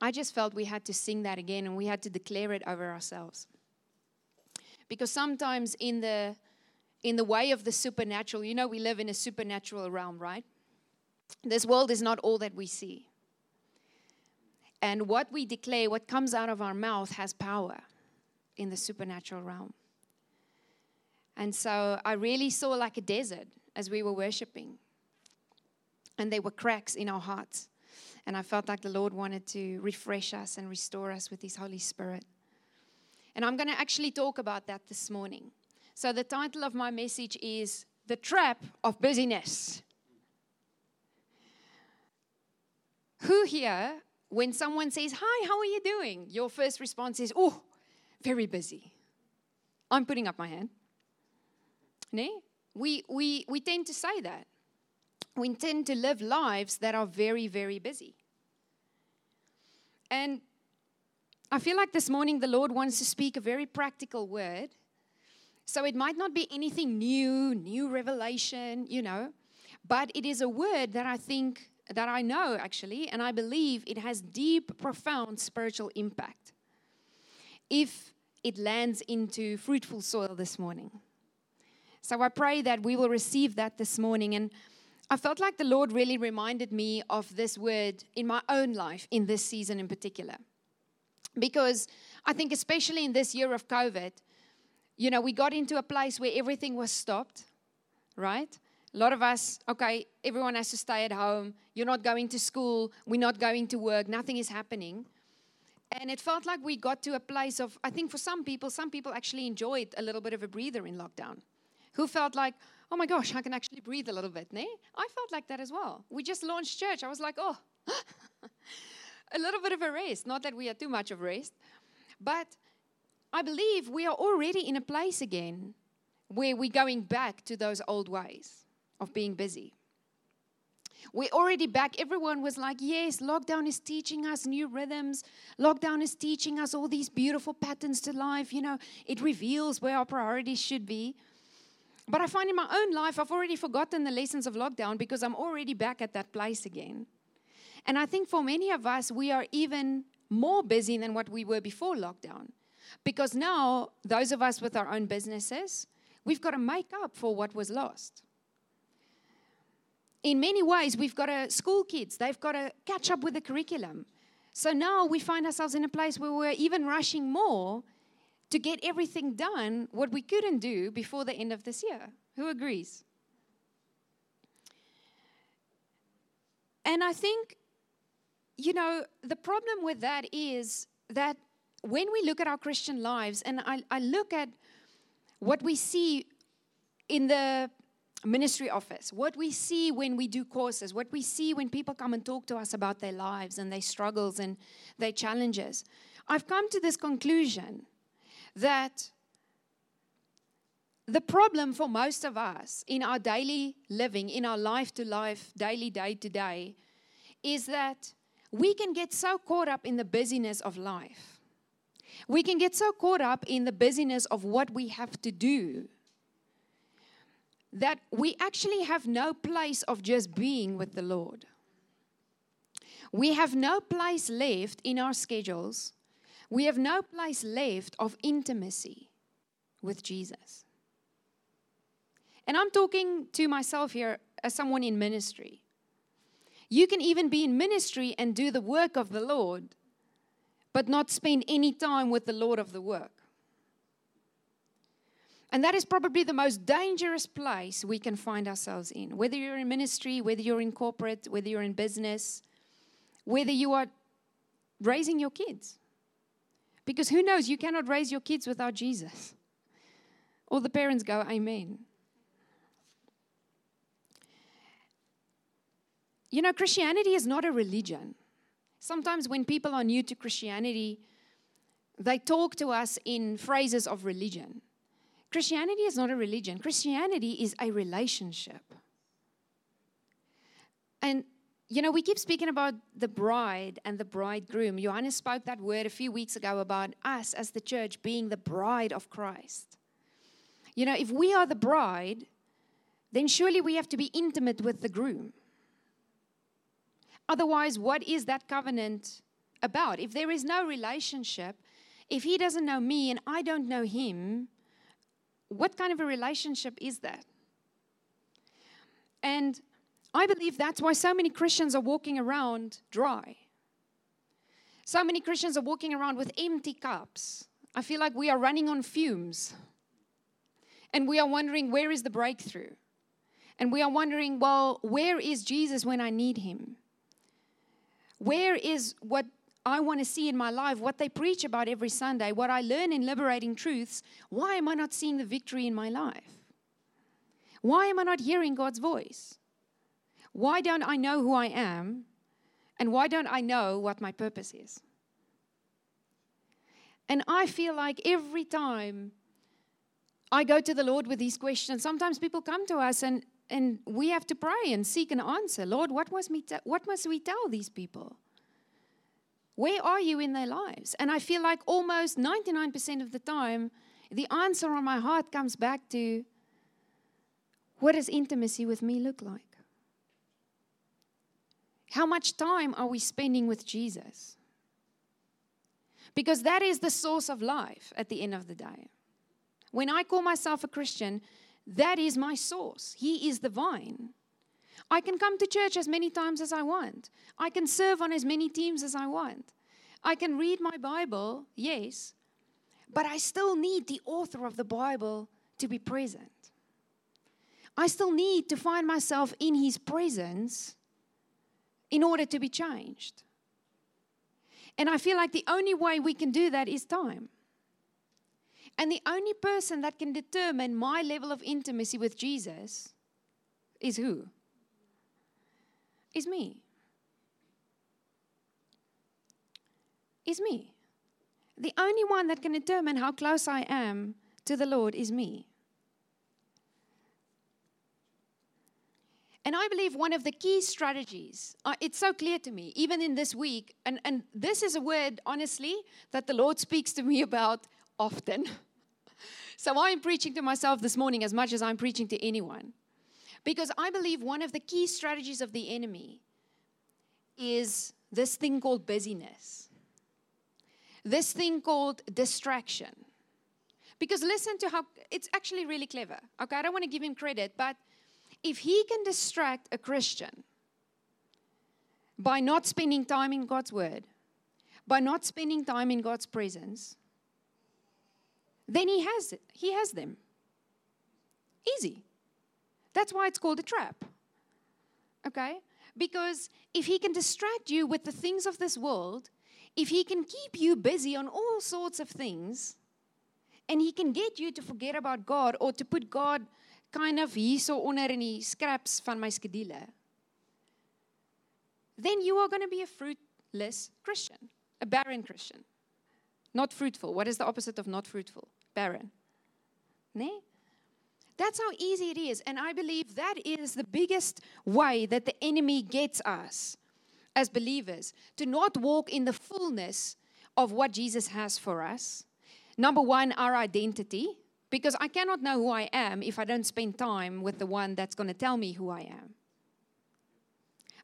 I just felt we had to sing that again and we had to declare it over ourselves. Because sometimes in the in the way of the supernatural, you know we live in a supernatural realm, right? This world is not all that we see. And what we declare, what comes out of our mouth has power in the supernatural realm. And so I really saw like a desert as we were worshiping. And there were cracks in our hearts. And I felt like the Lord wanted to refresh us and restore us with His Holy Spirit. And I'm going to actually talk about that this morning. So, the title of my message is The Trap of Busyness. Who here, when someone says, Hi, how are you doing? Your first response is, Oh, very busy. I'm putting up my hand. Nee? We, we, we tend to say that. We tend to live lives that are very, very busy. And I feel like this morning the Lord wants to speak a very practical word. So it might not be anything new, new revelation, you know, but it is a word that I think, that I know actually, and I believe it has deep, profound spiritual impact if it lands into fruitful soil this morning. So I pray that we will receive that this morning. And I felt like the Lord really reminded me of this word in my own life in this season in particular. Because I think, especially in this year of COVID, you know, we got into a place where everything was stopped, right? A lot of us, okay, everyone has to stay at home. You're not going to school. We're not going to work. Nothing is happening. And it felt like we got to a place of, I think for some people, some people actually enjoyed a little bit of a breather in lockdown who felt like, oh my gosh, I can actually breathe a little bit. Ne? I felt like that as well. We just launched church. I was like, oh, a little bit of a rest. Not that we are too much of rest, but I believe we are already in a place again where we're going back to those old ways of being busy. We're already back. Everyone was like, yes, lockdown is teaching us new rhythms. Lockdown is teaching us all these beautiful patterns to life. You know, it reveals where our priorities should be. But I find in my own life, I've already forgotten the lessons of lockdown because I'm already back at that place again. And I think for many of us, we are even more busy than what we were before lockdown. Because now, those of us with our own businesses, we've got to make up for what was lost. In many ways, we've got to, school kids, they've got to catch up with the curriculum. So now we find ourselves in a place where we're even rushing more to get everything done what we couldn't do before the end of this year. Who agrees? And I think, you know, the problem with that is that when we look at our Christian lives, and I, I look at what we see in the ministry office, what we see when we do courses, what we see when people come and talk to us about their lives and their struggles and their challenges, I've come to this conclusion that the problem for most of us in our daily living, in our life to life, daily, day to day, is that we can get so caught up in the busyness of life. We can get so caught up in the busyness of what we have to do that we actually have no place of just being with the Lord. We have no place left in our schedules we have no place left of intimacy with Jesus. And I'm talking to myself here as someone in ministry. You can even be in ministry and do the work of the Lord, but not spend any time with the Lord of the work. And that is probably the most dangerous place we can find ourselves in. Whether you're in ministry, whether you're in corporate, whether you're in business, whether you are raising your kids. Because who knows, you cannot raise your kids without Jesus. All the parents go, Amen. You know, Christianity is not a religion. Sometimes when people are new to Christianity, they talk to us in phrases of religion. Christianity is not a religion, Christianity is a relationship. And you know, we keep speaking about the bride and the bridegroom. Johannes spoke that word a few weeks ago about us as the church being the bride of Christ. You know, if we are the bride, then surely we have to be intimate with the groom. Otherwise, what is that covenant about? If there is no relationship, if He doesn't know me and I don't know Him, what kind of a relationship is that? And I believe that's why so many Christians are walking around dry. So many Christians are walking around with empty cups. I feel like we are running on fumes. And we are wondering, where is the breakthrough? And we are wondering, well, where is Jesus when I need him? Where is what I want to see in my life, what they preach about every Sunday, what I learn in liberating truths? Why am I not seeing the victory in my life? Why am I not hearing God's voice? Why don't I know who I am? And why don't I know what my purpose is? And I feel like every time I go to the Lord with these questions, sometimes people come to us and, and we have to pray and seek an answer. Lord, what must, te- what must we tell these people? Where are you in their lives? And I feel like almost 99% of the time, the answer on my heart comes back to what does intimacy with me look like? How much time are we spending with Jesus? Because that is the source of life at the end of the day. When I call myself a Christian, that is my source. He is the vine. I can come to church as many times as I want. I can serve on as many teams as I want. I can read my Bible, yes, but I still need the author of the Bible to be present. I still need to find myself in his presence in order to be changed. And I feel like the only way we can do that is time. And the only person that can determine my level of intimacy with Jesus is who? Is me. Is me. The only one that can determine how close I am to the Lord is me. And I believe one of the key strategies, uh, it's so clear to me, even in this week, and, and this is a word, honestly, that the Lord speaks to me about often. so I'm preaching to myself this morning as much as I'm preaching to anyone. Because I believe one of the key strategies of the enemy is this thing called busyness, this thing called distraction. Because listen to how it's actually really clever. Okay, I don't want to give him credit, but if he can distract a Christian by not spending time in God's word, by not spending time in God's presence, then he has it. He has them. Easy. That's why it's called a trap. Okay? Because if he can distract you with the things of this world, if he can keep you busy on all sorts of things, and he can get you to forget about God or to put God kind of hierso onder in die scraps van my skedule, then you are going to be a fruitless Christian, a barren Christian. Not fruitful. What is the opposite of not fruitful? Barren. Nee? That's how easy it is. And I believe that is the biggest way that the enemy gets us as believers to not walk in the fullness of what Jesus has for us. Number one, our identity. Because I cannot know who I am if I don't spend time with the one that's going to tell me who I am.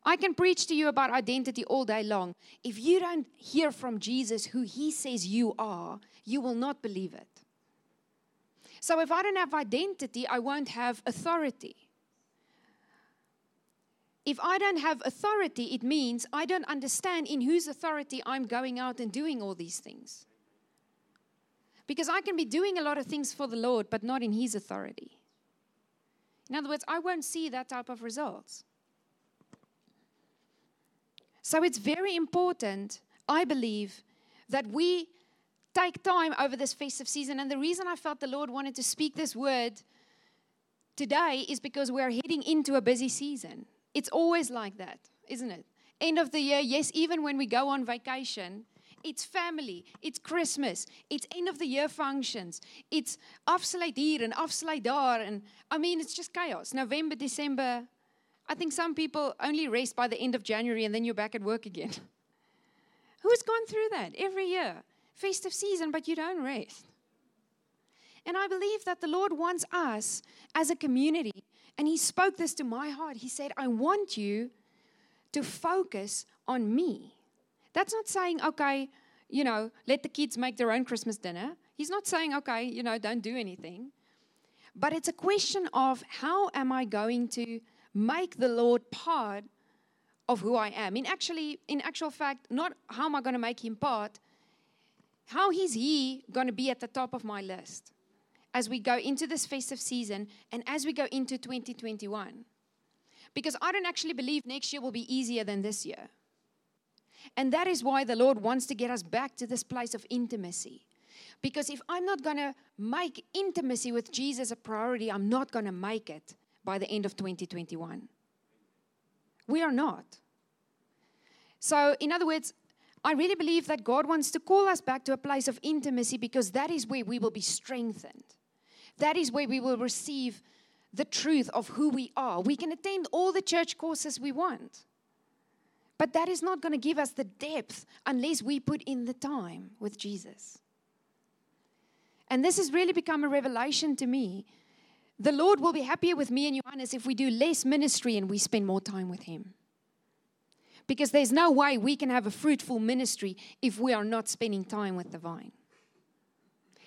I can preach to you about identity all day long. If you don't hear from Jesus who he says you are, you will not believe it. So if I don't have identity, I won't have authority. If I don't have authority, it means I don't understand in whose authority I'm going out and doing all these things. Because I can be doing a lot of things for the Lord, but not in His authority. In other words, I won't see that type of results. So it's very important, I believe, that we take time over this festive season. And the reason I felt the Lord wanted to speak this word today is because we're heading into a busy season. It's always like that, isn't it? End of the year, yes, even when we go on vacation, it's family, it's Christmas, it's end of the year functions, it's afsluit hier and afsluit daar. And I mean, it's just chaos. November, December. I think some people only rest by the end of January and then you're back at work again. Who's gone through that every year? Festive season, but you don't rest. And I believe that the Lord wants us as a community, and He spoke this to my heart. He said, I want you to focus on me. That's not saying, okay, you know, let the kids make their own Christmas dinner. He's not saying, okay, you know, don't do anything. But it's a question of how am I going to make the Lord part of who I am? In actually, in actual fact, not how am I going to make him part, how is he going to be at the top of my list as we go into this festive season and as we go into 2021? Because I don't actually believe next year will be easier than this year. And that is why the Lord wants to get us back to this place of intimacy. Because if I'm not going to make intimacy with Jesus a priority, I'm not going to make it by the end of 2021. We are not. So, in other words, I really believe that God wants to call us back to a place of intimacy because that is where we will be strengthened. That is where we will receive the truth of who we are. We can attend all the church courses we want. But that is not going to give us the depth unless we put in the time with Jesus. And this has really become a revelation to me. The Lord will be happier with me and Johannes if we do less ministry and we spend more time with Him. Because there's no way we can have a fruitful ministry if we are not spending time with the vine.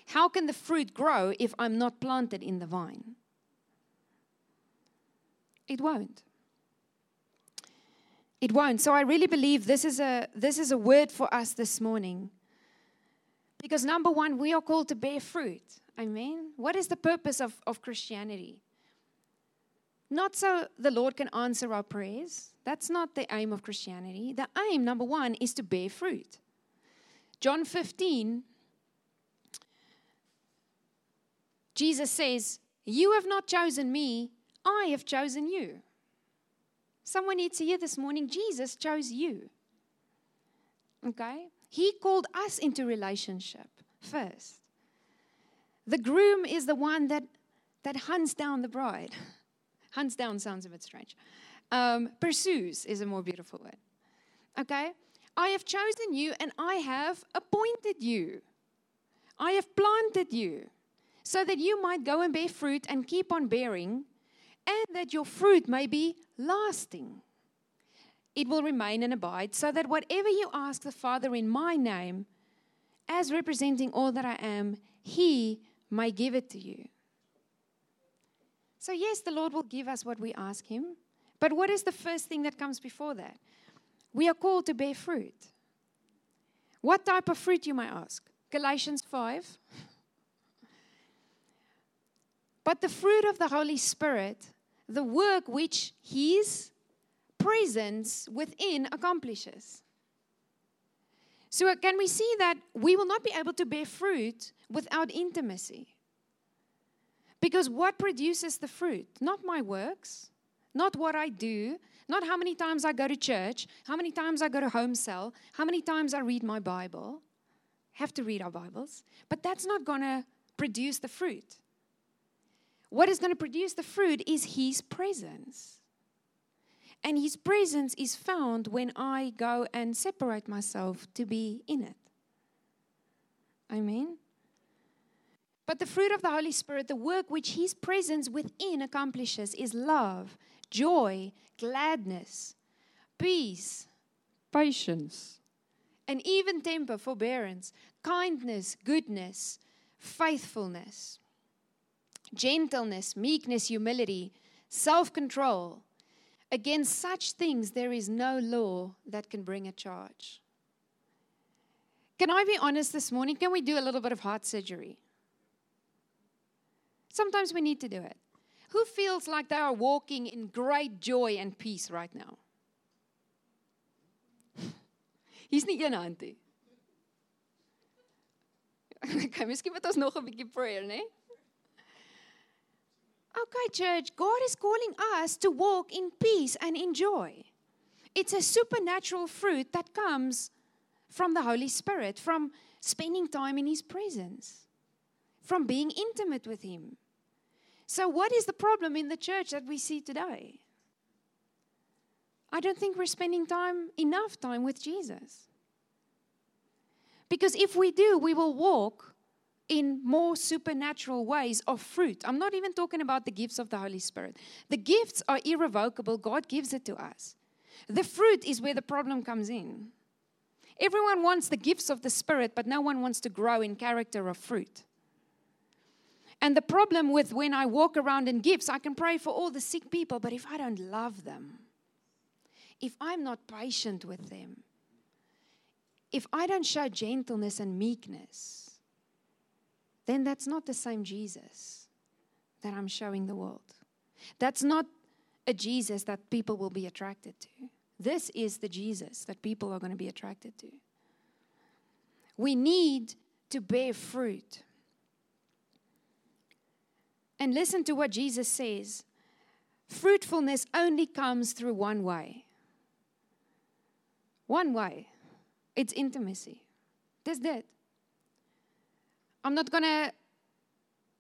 How can the fruit grow if I'm not planted in the vine? It won't. It won't. So I really believe this is a this is a word for us this morning. Because number one, we are called to bear fruit. I mean, What is the purpose of, of Christianity? Not so the Lord can answer our prayers. That's not the aim of Christianity. The aim, number one, is to bear fruit. John 15, Jesus says, You have not chosen me, I have chosen you. Someone needs to hear this morning Jesus chose you. Okay? He called us into relationship first. The groom is the one that, that hunts down the bride. hunts down sounds a bit strange. Um, pursues is a more beautiful word. Okay? I have chosen you and I have appointed you. I have planted you so that you might go and bear fruit and keep on bearing and that your fruit may be lasting. It will remain and abide, so that whatever you ask the Father in my name, as representing all that I am, He may give it to you. So, yes, the Lord will give us what we ask Him. But what is the first thing that comes before that? We are called to bear fruit. What type of fruit, you may ask? Galatians 5. But the fruit of the Holy Spirit the work which His presence within accomplishes. So, uh, can we see that we will not be able to bear fruit without intimacy? Because what produces the fruit? Not my works, not what I do, not how many times I go to church, how many times I go to home cell, how many times I read my Bible. Have to read our Bibles, but that's not going to produce the fruit. What is going to produce the fruit is His presence. And His presence is found when I go and separate myself to be in it. I mean, But the fruit of the Holy Spirit, the work which His presence within accomplishes, is love, joy, gladness, peace, patience, and even temper, forbearance, kindness, goodness, faithfulness gentleness, meekness, humility, self control. Against such things, there is no law that can bring a charge. Can I be honest this morning? Can we do a little bit of heart surgery? Sometimes we need to do it. Who feels like they are walking in great joy and peace right now? Nie een hand nie. Okay, miskien moet prayer, né? Okay, church, God is calling us to walk in peace and in joy. It's a supernatural fruit that comes from the Holy Spirit, from spending time in His presence, from being intimate with Him. So, what is the problem in the church that we see today? I don't think we're spending time, enough time with Jesus. Because if we do, we will walk in more supernatural ways of fruit. I'm not even talking about the gifts of the Holy Spirit. The gifts are irrevocable, God gives it to us. The fruit is where the problem comes in. Everyone wants the gifts of the Spirit, but no one wants to grow in character or fruit. And the problem with when I walk around in gifts, I can pray for all the sick people, but if I don't love them, if I'm not patient with them, if I don't show gentleness and meekness, then that's not the same Jesus that I'm showing the world. That's not a Jesus that people will be attracted to. This is the Jesus that people are going to be attracted to. We need to bear fruit. And listen to what Jesus says fruitfulness only comes through one way. One way it's intimacy. That's that. I'm not going to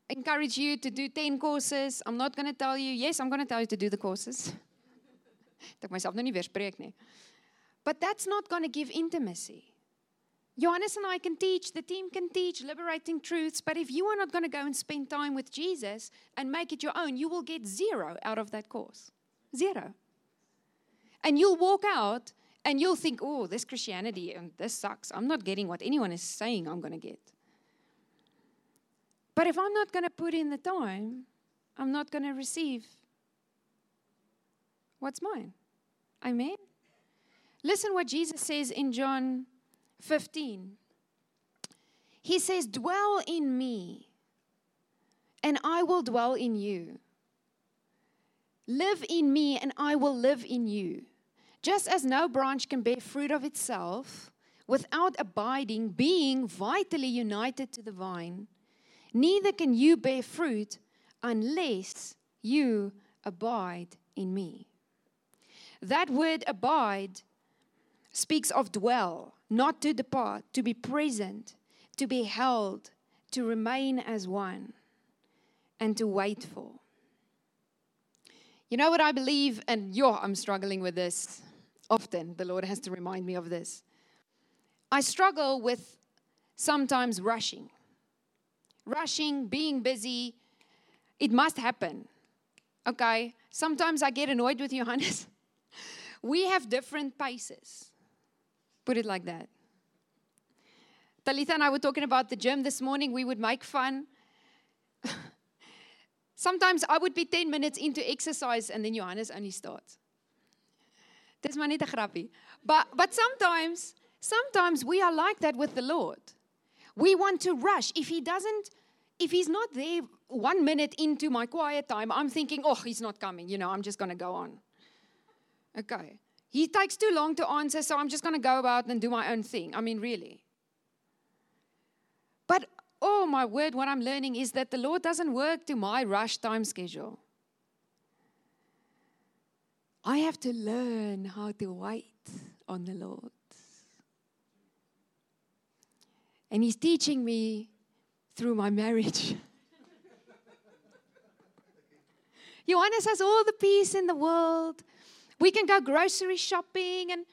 encourage you to do 10 courses. I'm not going to tell you, yes, I'm going to tell you to do the courses. Ek myself nou nie weer spreek nie. But that's not going to give intimacy. Johannes and I can teach, the team can teach liberating truths, but if you are not going to go and spend time with Jesus and make it your own, you will get zero out of that course. Zero. And you'll walk out and you'll think, oh, this Christianity and this sucks. I'm not getting what anyone is saying I'm going to get. But if I'm not going to put in the time, I'm not going to receive what's mine. Amen. Listen what Jesus says in John 15. He says, Dwell in me, and I will dwell in you. Live in me, and I will live in you. Just as no branch can bear fruit of itself without abiding, being vitally united to the vine, neither can you bear fruit unless you abide in me. That word abide speaks of dwell, not to depart, to be present, to be held, to remain as one, and to wait for. You know what I believe, and yo, I'm struggling with this often. The Lord has to remind me of this. I struggle with sometimes rushing. Rushing, being busy, it must happen. Okay? Sometimes I get annoyed with Johannes. we have different paces. Put it like that. Talitha and I were talking about the gym this morning. We would make fun. Sometimes I would be 10 minutes into exercise and then Johannes only starts. Dis. But but sometimes sometimes we are like that with the Lord. We want to rush. If he doesn't if he's not there 1 minute into my quiet time, I'm thinking, "Oh, he's not coming. You know, I'm just going to go on." Okay. He takes too long to answer, so I'm just going to go about and do my own thing. I mean, really. But oh my word, what I'm learning is that the Lord doesn't work to my rush time schedule. I have to learn how to wait on the Lord. And He's teaching me through my marriage. Johannes has all the peace in the world. We can go grocery shopping and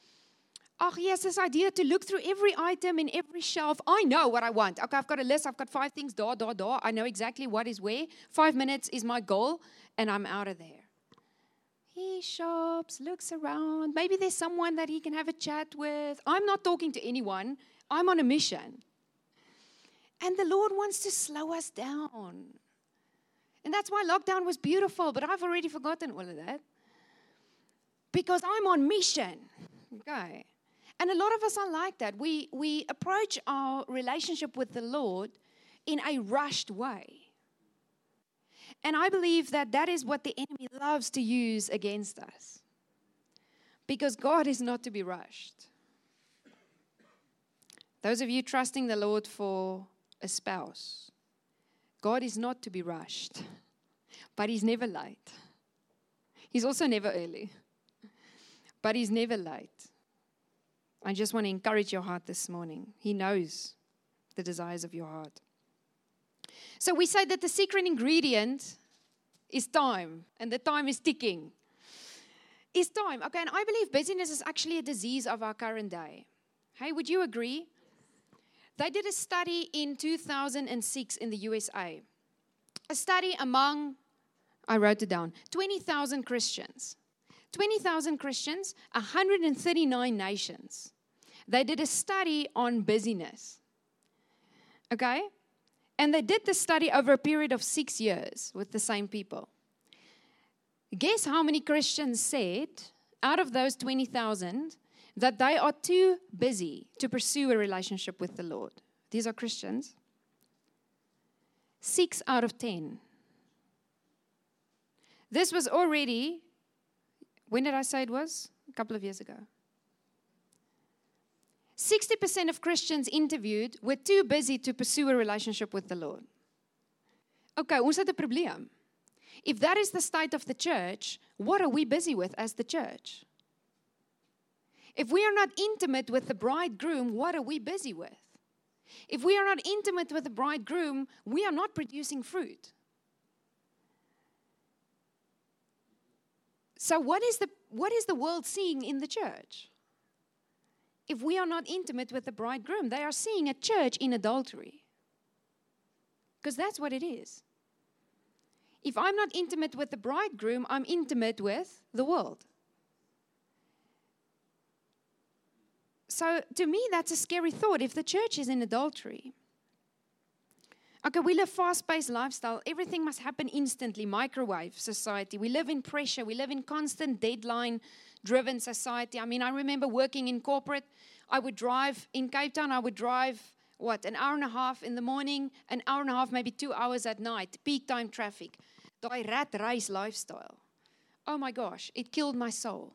Oh, he has this idea to look through every item in every shelf. I know what I want. Okay, I've got a list. I've got five things, da, da, da. I know exactly what is where. Five minutes is my goal, and I'm out of there. He shops, looks around. Maybe there's someone that he can have a chat with. I'm not talking to anyone, I'm on a mission. And the Lord wants to slow us down. And that's why lockdown was beautiful, but I've already forgotten all of that. Because I'm on mission. Okay. And a lot of us are like that. We, we approach our relationship with the Lord in a rushed way. And I believe that that is what the enemy loves to use against us. Because God is not to be rushed. Those of you trusting the Lord for a spouse, God is not to be rushed, but He's never late. He's also never early, but He's never late. I just want to encourage your heart this morning. He knows the desires of your heart. So we say that the secret ingredient is time, and the time is ticking. Is time. Okay, and I believe busyness is actually a disease of our current day. Hey, would you agree? They did a study in 2006 in the USA. A study among, I wrote it down, 20,000 Christians. 20,000 Christians, 139 nations. They did a study on busyness. Okay? And they did the study over a period of six years with the same people. Guess how many Christians said out of those 20,000 that they are too busy to pursue a relationship with the Lord? These are Christians. Six out of 10. This was already, when did I say it was? A couple of years ago. 60% of Christians interviewed were too busy to pursue a relationship with the Lord. Okay, het 'n probleem. If that is the state of the church, what are we busy with as the church? If we are not intimate with the bridegroom, what are we busy with? If we are not intimate with the bridegroom, we are not producing fruit. So what is the what is the world seeing in the church? If we are not intimate with the bridegroom, they are seeing a church in adultery. Because that's what it is. If I'm not intimate with the bridegroom, I'm intimate with the world. So to me, that's a scary thought. If the church is in adultery, okay, we live fast-paced lifestyle. Everything must happen instantly. Microwave society. We live in pressure. We live in constant deadline-driven society. I mean, I remember working in corporate. I would drive in Cape Town. I would drive what an hour and a half in the morning, an hour and a half, maybe two hours at night. Peak time traffic. Daai rat race lifestyle. Oh my gosh, it killed my soul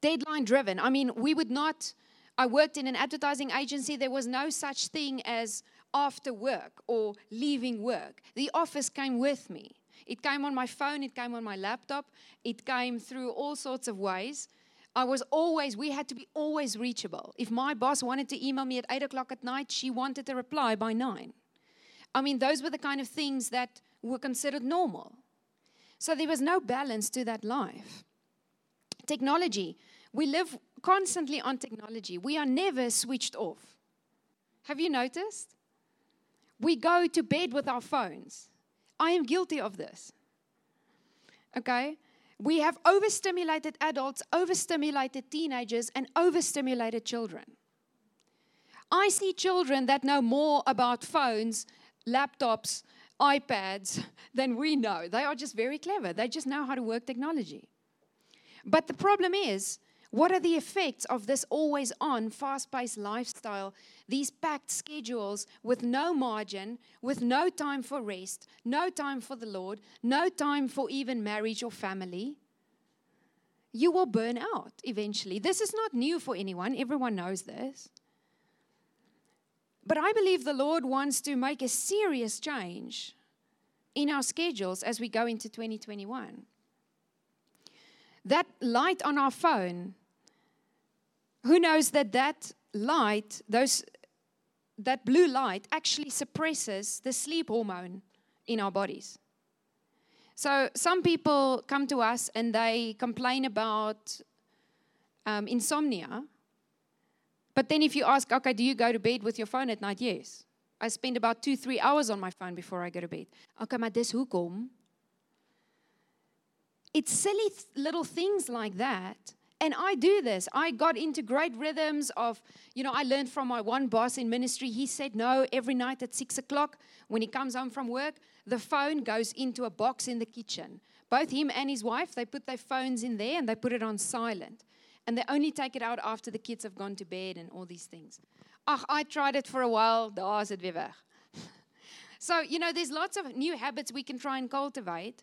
deadline driven. I mean, we would not, I worked in an advertising agency, there was no such thing as after work or leaving work. The office came with me. It came on my phone, it came on my laptop, it came through all sorts of ways. I was always, we had to be always reachable. If my boss wanted to email me at 8 o'clock at night, she wanted a reply by 9. I mean, those were the kind of things that were considered normal. So there was no balance to that life. Technology. We live constantly on technology. We are never switched off. Have you noticed? We go to bed with our phones. I am guilty of this. Okay? We have overstimulated adults, overstimulated teenagers, and overstimulated children. I see children that know more about phones, laptops, iPads than we know. They are just very clever. They just know how to work technology. But the problem is, what are the effects of this always on, fast paced lifestyle, these packed schedules with no margin, with no time for rest, no time for the Lord, no time for even marriage or family? You will burn out eventually. This is not new for anyone, everyone knows this. But I believe the Lord wants to make a serious change in our schedules as we go into 2021 that light on our phone, who knows that that light, those, that blue light, actually suppresses the sleep hormone in our bodies. So some people come to us and they complain about um, insomnia. But then if you ask, okay, do you go to bed with your phone at night? Yes. I spend about two, three hours on my phone before I go to bed. Okay, maar dis hoekom it's silly th- little things like that. And I do this. I got into great rhythms of, you know, I learned from my one boss in ministry. He said, no, every night at six o'clock, when he comes home from work, the phone goes into a box in the kitchen. Both him and his wife, they put their phones in there and they put it on silent. And they only take it out after the kids have gone to bed and all these things. Ach, I tried it for a while. Daar's dit weer weg. so, you know, there's lots of new habits we can try and cultivate.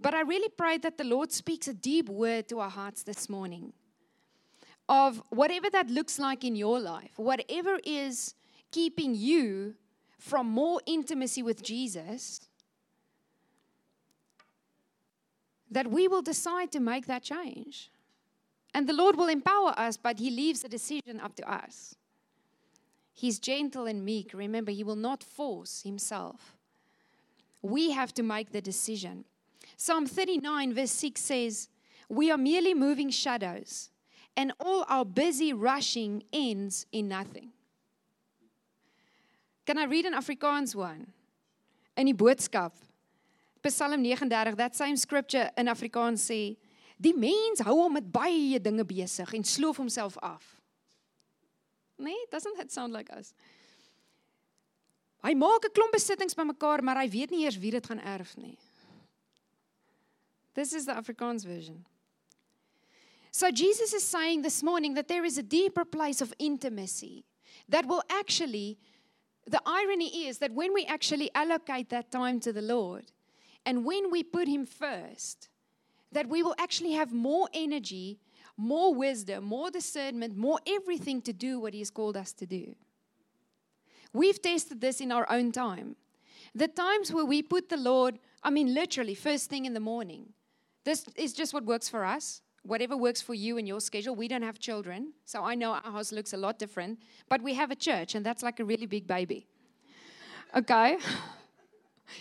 But I really pray that the Lord speaks a deep word to our hearts this morning of whatever that looks like in your life, whatever is keeping you from more intimacy with Jesus, that we will decide to make that change. And the Lord will empower us, but He leaves the decision up to us. He's gentle and meek. Remember, He will not force Himself. We have to make the decision. Psalm 39, verse 6 says, We are merely moving shadows, and all our busy rushing ends in nothing. Can I read an Afrikaans one? In die boodskap. Psalm 39, that same scripture in Afrikaans sê, die mens hou hom met baie dinge besig en sloof homself af. Nee, doesn't that sound like us? Hy maak 'n klomp besittings bymekaar, maar hy weet nie eers wie dit gaan erf nie. This is the Afrikaans version. So Jesus is saying this morning that there is a deeper place of intimacy that will actually the irony is that when we actually allocate that time to the Lord and when we put him first that we will actually have more energy, more wisdom, more discernment, more everything to do what he has called us to do. We've tested this in our own time. The times where we put the Lord, I mean, literally, first thing in the morning. This is just what works for us. Whatever works for you and your schedule. We don't have children, so I know our house looks a lot different. But we have a church, and that's like a really big baby. Okay?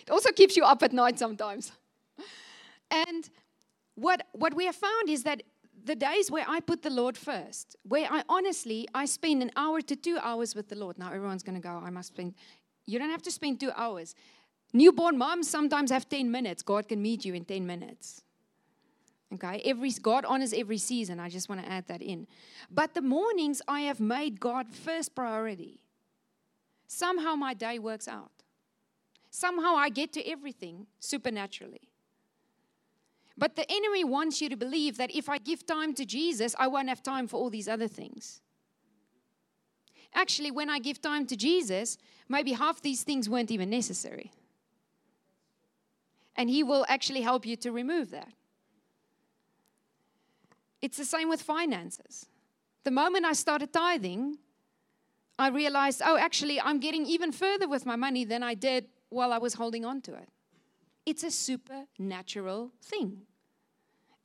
It also keeps you up at night sometimes. And what, what we have found is that the days where I put the Lord first, where I honestly, I spend an hour to two hours with the Lord. Now everyone's going to go, I must spend, you don't have to spend two hours. Newborn moms sometimes have 10 minutes. God can meet you in 10 minutes. Okay, every God honors every season. I just want to add that in. But the mornings I have made God first priority. Somehow my day works out. Somehow I get to everything supernaturally. But the enemy wants you to believe that if I give time to Jesus, I won't have time for all these other things. Actually, when I give time to Jesus, maybe half these things weren't even necessary. And He will actually help you to remove that. It's the same with finances. The moment I started tithing, I realized, oh, actually, I'm getting even further with my money than I did while I was holding on to it. It's a supernatural thing.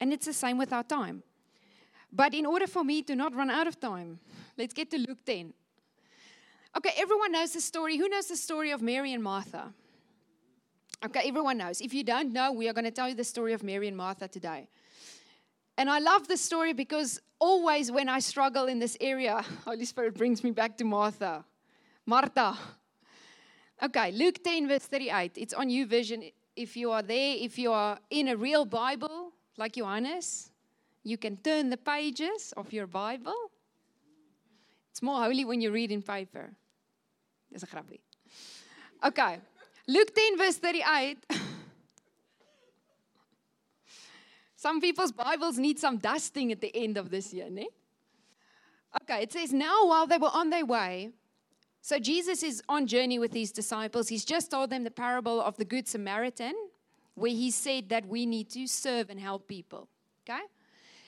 And it's the same with our time. But in order for me to not run out of time, let's get to Luke 10. Okay, everyone knows the story. Who knows the story of Mary and Martha? Okay, everyone knows. If you don't know, we are going to tell you the story of Mary and Martha today. And I love this story because always when I struggle in this area, Holy Spirit brings me back to Martha. Martha. Okay, Luke 10, verse 38. It's on YouVersion if you are there, if you are in a real Bible, like Johannes, you can turn the pages of your Bible. It's more holy when you read in paper. Okay. Luke 10 verse 38. some people's Bibles need some dusting at the end of this year, ne? Okay, it says now while they were on their way, so Jesus is on journey with his disciples. He's just told them the parable of the good Samaritan where he said that we need to serve and help people. Okay?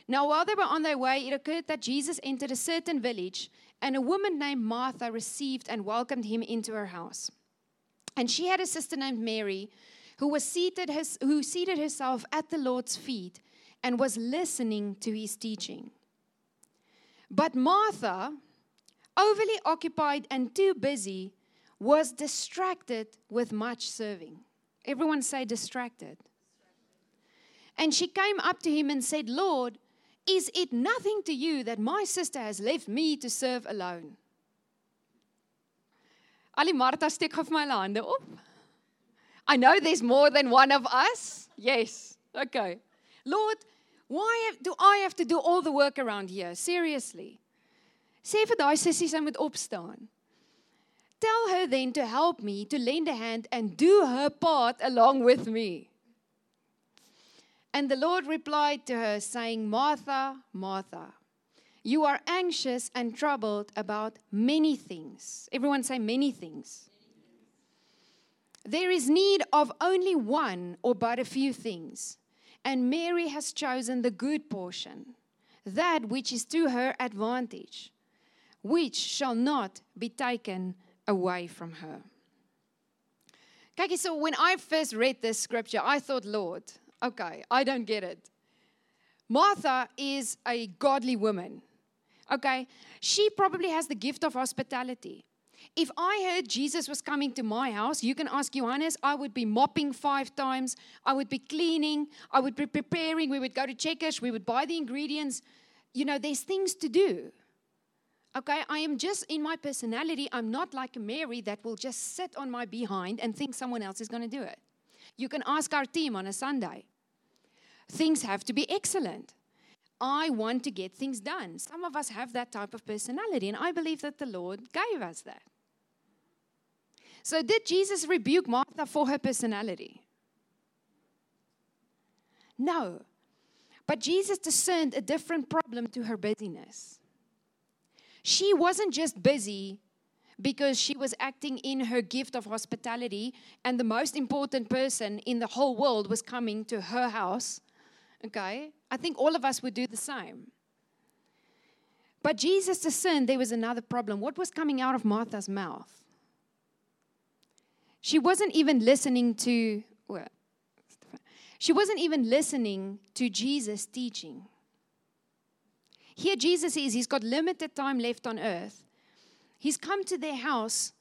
Now, while they were on their way, it occurred that Jesus entered a certain village, and a woman named Martha received and welcomed him into her house. And she had a sister named Mary, who was seated his, who seated herself at the Lord's feet and was listening to his teaching. But Martha, overly occupied and too busy, was distracted with much serving. Everyone say distracted. And she came up to him and said, Lord, is it nothing to you that my sister has left me to serve alone? Ali Martha steek gou my op. I know there's more than one of us. Yes. Okay. Lord, why do I have to do all the work around here? Seriously. Sê vir daai sussie sy moet opstaan. Tell her then to help me, to lend a hand and do her part along with me. And the Lord replied to her, saying, Martha, Martha, you are anxious and troubled about many things. Everyone say, many things. There is need of only one or but a few things. And Mary has chosen the good portion, that which is to her advantage, which shall not be taken away from her. Okay, so when I first read this scripture, I thought, Lord, okay, I don't get it. Martha is a godly woman. Okay, she probably has the gift of hospitality. If I heard Jesus was coming to my house, you can ask Johannes, I would be mopping five times, I would be cleaning, I would be preparing, we would go to Checkers, we would buy the ingredients. You know, there's things to do. Okay, I am just in my personality, I'm not like Mary that will just sit on my behind and think someone else is going to do it. You can ask our team on a Sunday. Things have to be excellent. I want to get things done. Some of us have that type of personality, and I believe that the Lord gave us that. So, did Jesus rebuke Martha for her personality? No. But Jesus discerned a different problem to her busyness. She wasn't just busy because she was acting in her gift of hospitality, and the most important person in the whole world was coming to her house. Okay? I think all of us would do the same. But Jesus discerned there was another problem. What was coming out of Martha's mouth? She wasn't even listening to, she wasn't even listening to Jesus' teaching. Here, Jesus is, he's got limited time left on earth. He's come to their house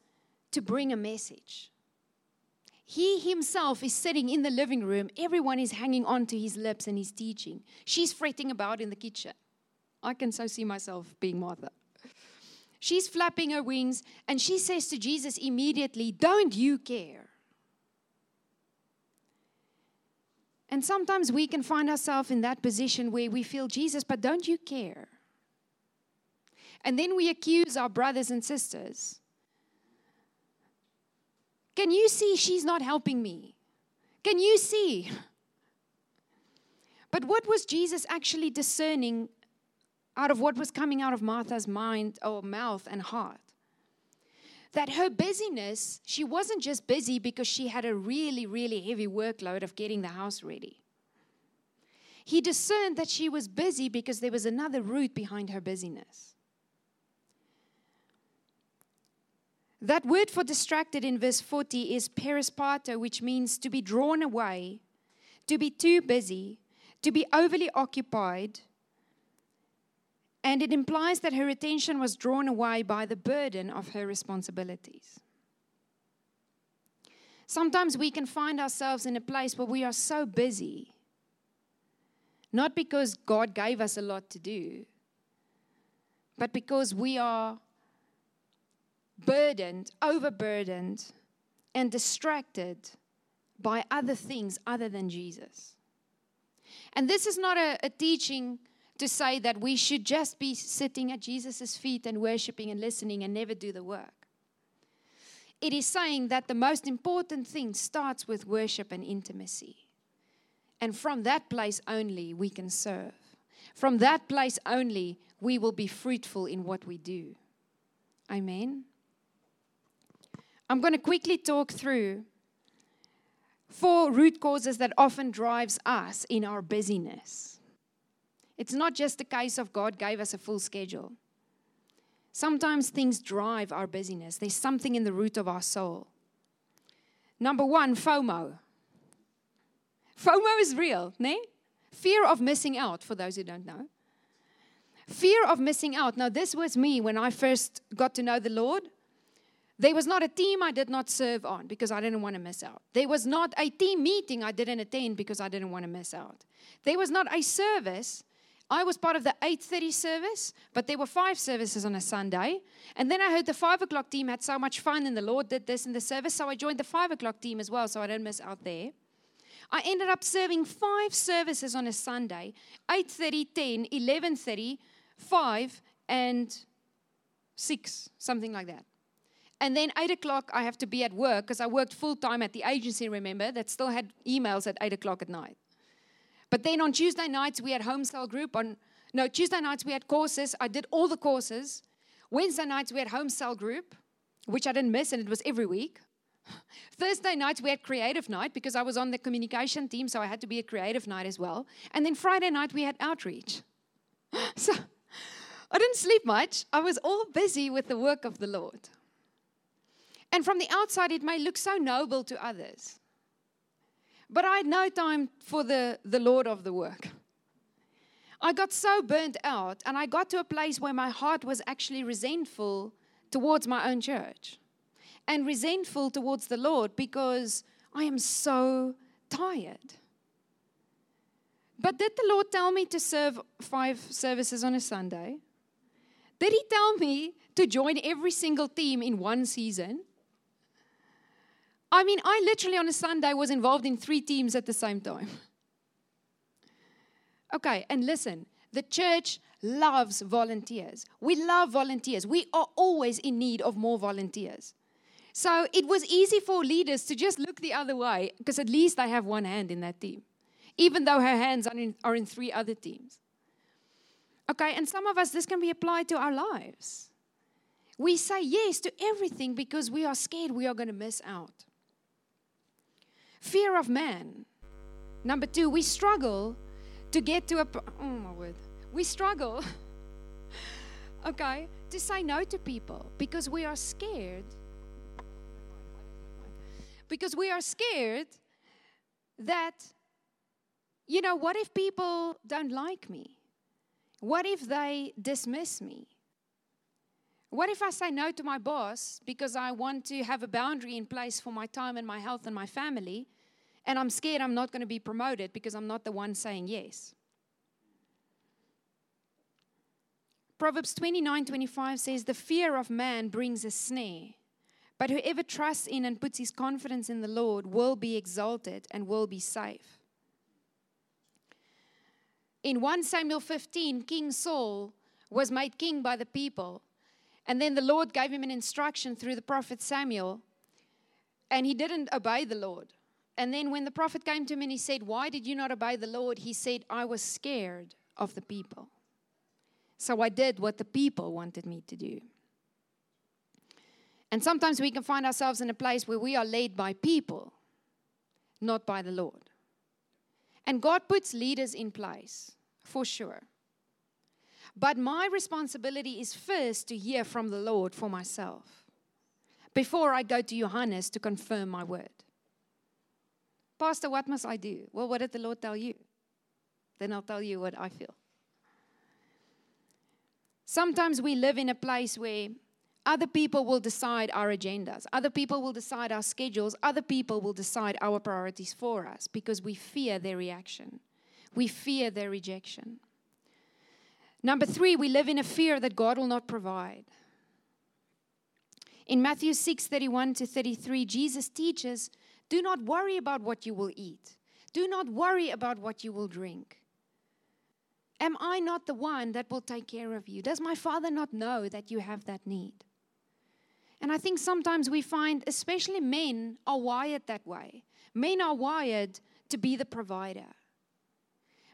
to bring a message. He himself is sitting in the living room. Everyone is hanging on to his lips and he's teaching. She's fretting about in the kitchen. I can so see myself being Martha. She's flapping her wings and she says to Jesus immediately, Don't you care? And sometimes we can find ourselves in that position where we feel, Jesus, but don't you care? And then we accuse our brothers and sisters. Can you see she's not helping me? Can you see? But what was Jesus actually discerning out of what was coming out of Martha's mind or mouth and heart? that her busyness, she wasn't just busy because she had a really, really heavy workload of getting the house ready. He discerned that she was busy because there was another root behind her busyness. That word for distracted in verse 40 is perispato, which means to be drawn away, to be too busy, to be overly occupied, and it implies that her attention was drawn away by the burden of her responsibilities. Sometimes we can find ourselves in a place where we are so busy, not because God gave us a lot to do, but because we are burdened, overburdened, and distracted by other things other than Jesus. And this is not a, a teaching to say that we should just be sitting at Jesus' feet and worshiping and listening and never do the work. It is saying that the most important thing starts with worship and intimacy. And from that place only, we can serve. From that place only, we will be fruitful in what we do. Amen. I'm going to quickly talk through four root causes that often drives us in our busyness. It's not just the case of God gave us a full schedule. Sometimes things drive our busyness. There's something in the root of our soul. Number one, FOMO. FOMO is real, ne? Fear of missing out, for those who don't know. Fear of missing out. Now, this was me when I first got to know the Lord. There was not a team I did not serve on because I didn't want to miss out. There was not a team meeting I didn't attend because I didn't want to miss out. There was not a service I was part of the 8:30 service, but there were five services on a Sunday. And then I heard the five o'clock team had so much fun, and the Lord did this in the service, so I joined the five o'clock team as well, so I didn't miss out there. I ended up serving five services on a Sunday: 8:30, 10, 11:30, 5, and 6, something like that. And then 8 o'clock, I have to be at work because I worked full time at the agency, remember, that still had emails at 8 o'clock at night. But then on Tuesday nights, we had home cell group. On no, Tuesday nights we had courses. I did all the courses. Wednesday nights we had home cell group, which I didn't miss, and it was every week. Thursday nights we had creative night because I was on the communication team, so I had to be a creative night as well. And then Friday night we had outreach. So I didn't sleep much. I was all busy with the work of the Lord. And from the outside, it may look so noble to others. But I had no time for the, the Lord of the work. I got so burnt out, and I got to a place where my heart was actually resentful towards my own church and resentful towards the Lord because I am so tired. But did the Lord tell me to serve five services on a Sunday? Did He tell me to join every single team in one season? I mean, I literally on a Sunday was involved in three teams at the same time. Okay, and listen, the church loves volunteers. We love volunteers. We are always in need of more volunteers. So it was easy for leaders to just look the other way because at least I have one hand in that team, even though her hands are in, are in three other teams. Okay, and some of us, this can be applied to our lives. We say yes to everything because we are scared we are going to miss out. Fear of man. Number two, we struggle to get to a. Oh my word. We struggle, okay, to say no to people because we are scared. Because we are scared that, you know, what if people don't like me? What if they dismiss me? What if I say no to my boss because I want to have a boundary in place for my time and my health and my family, and I'm scared I'm not going to be promoted because I'm not the one saying yes? Proverbs 29 25 says, The fear of man brings a snare, but whoever trusts in and puts his confidence in the Lord will be exalted and will be safe. In 1 Samuel 15, King Saul was made king by the people. And then the Lord gave him an instruction through the prophet Samuel, and he didn't obey the Lord. And then when the prophet came to him and he said, Why did you not obey the Lord? He said, I was scared of the people. So I did what the people wanted me to do. And sometimes we can find ourselves in a place where we are led by people, not by the Lord. And God puts leaders in place, for sure. But my responsibility is first to hear from the Lord for myself before I go to Johannes to confirm my word. Pastor, what must I do? Well, what did the Lord tell you? Then I'll tell you what I feel. Sometimes we live in a place where other people will decide our agendas, other people will decide our schedules, other people will decide our priorities for us because we fear their reaction, we fear their rejection. Number three, we live in a fear that God will not provide. In Matthew 6 31 to 33, Jesus teaches do not worry about what you will eat, do not worry about what you will drink. Am I not the one that will take care of you? Does my Father not know that you have that need? And I think sometimes we find, especially men, are wired that way. Men are wired to be the provider.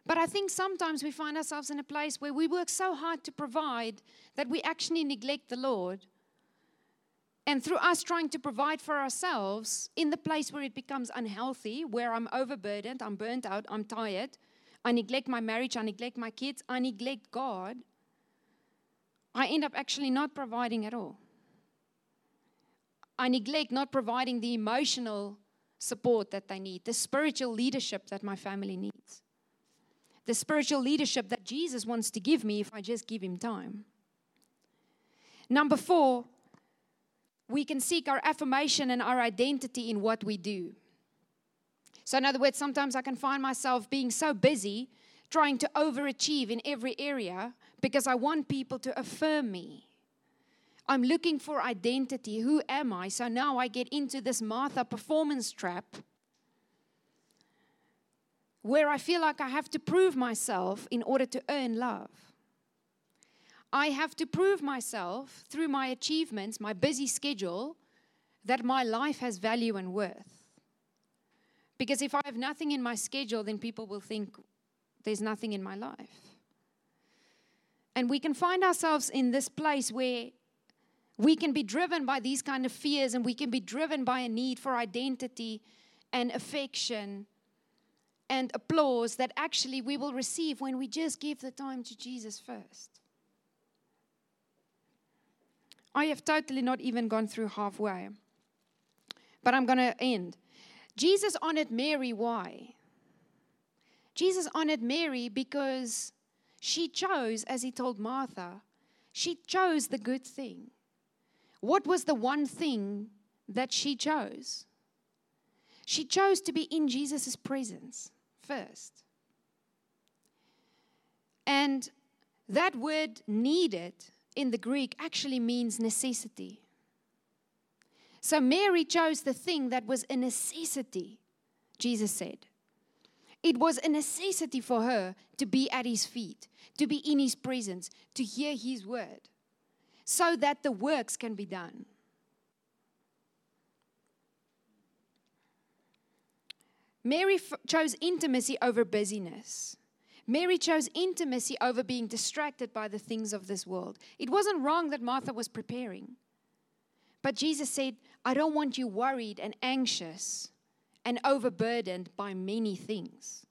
But I think sometimes we find ourselves in a place where we work so hard to provide that we actually neglect the Lord. And through us trying to provide for ourselves, in the place where it becomes unhealthy, where I'm overburdened, I'm burnt out, I'm tired, I neglect my marriage, I neglect my kids, I neglect God, I end up actually not providing at all. I neglect not providing the emotional support that they need, the spiritual leadership that my family needs, the spiritual leadership that Jesus wants to give me if I just give him time. Number four, we can seek our affirmation and our identity in what we do. So, in other words, sometimes I can find myself being so busy trying to overachieve in every area because I want people to affirm me. I'm looking for identity. Who am I? So now I get into this Martha performance trap where I feel like I have to prove myself in order to earn love. I have to prove myself through my achievements, my busy schedule, that my life has value and worth. Because if I have nothing in my schedule, then people will think there's nothing in my life. And we can find ourselves in this place where we can be driven by these kind of fears and we can be driven by a need for identity and affection and applause that actually we will receive when we just give the time to Jesus first. I have totally not even gone through halfway, but I'm going to end. Jesus honored Mary. Why? Jesus honored Mary because she chose, as he told Martha, she chose the good thing. What was the one thing that she chose? She chose to be in Jesus' presence first. And that word needed in the Greek actually means necessity. So Mary chose the thing that was a necessity, Jesus said. It was a necessity for her to be at his feet, to be in his presence, to hear his word, so that the works can be done. Mary f- chose intimacy over busyness. Mary chose intimacy over being distracted by the things of this world. It wasn't wrong that Martha was preparing. But Jesus said, I don't want you worried and anxious and overburdened by many things.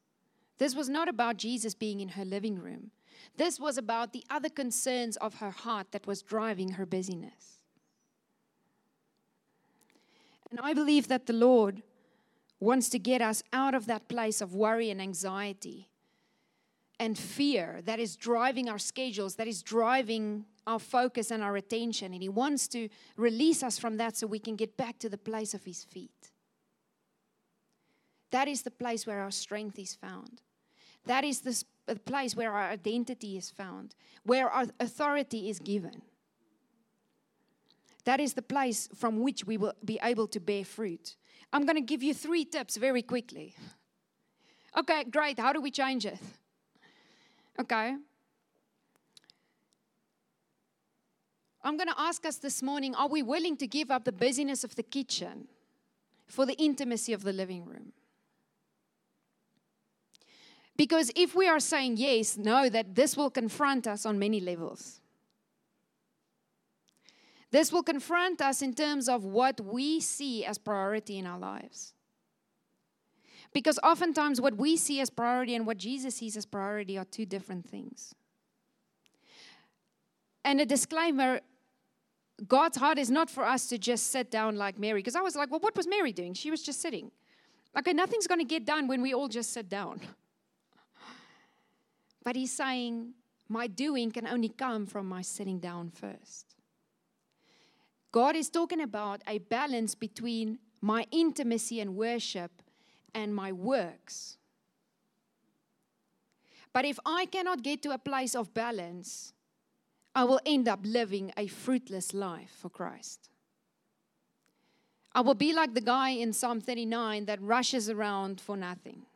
This was not about Jesus being in her living room. This was about the other concerns of her heart that was driving her busyness. And I believe that the Lord wants to get us out of that place of worry and anxiety and fear that is driving our schedules, that is driving our focus and our attention. And He wants to release us from that so we can get back to the place of His feet. That is the place where our strength is found. That is the, place where our identity is found, where our authority is given. That is the place from which we will be able to bear fruit. I'm going to give you three tips very quickly. Okay, great. How do we change it? Okay. I'm going to ask us this morning are we willing to give up the busyness of the kitchen for the intimacy of the living room? Because if we are saying yes, know that this will confront us on many levels. This will confront us in terms of what we see as priority in our lives. Because oftentimes, what we see as priority and what Jesus sees as priority are two different things. And a disclaimer God's heart is not for us to just sit down like Mary. Because I was like, well, what was Mary doing? She was just sitting. Okay, nothing's going to get done when we all just sit down. But he's saying, my doing can only come from my sitting down first. God is talking about a balance between my intimacy and worship and my works. But if I cannot get to a place of balance, I will end up living a fruitless life for Christ. I will be like the guy in Psalm 39 that rushes around for nothing.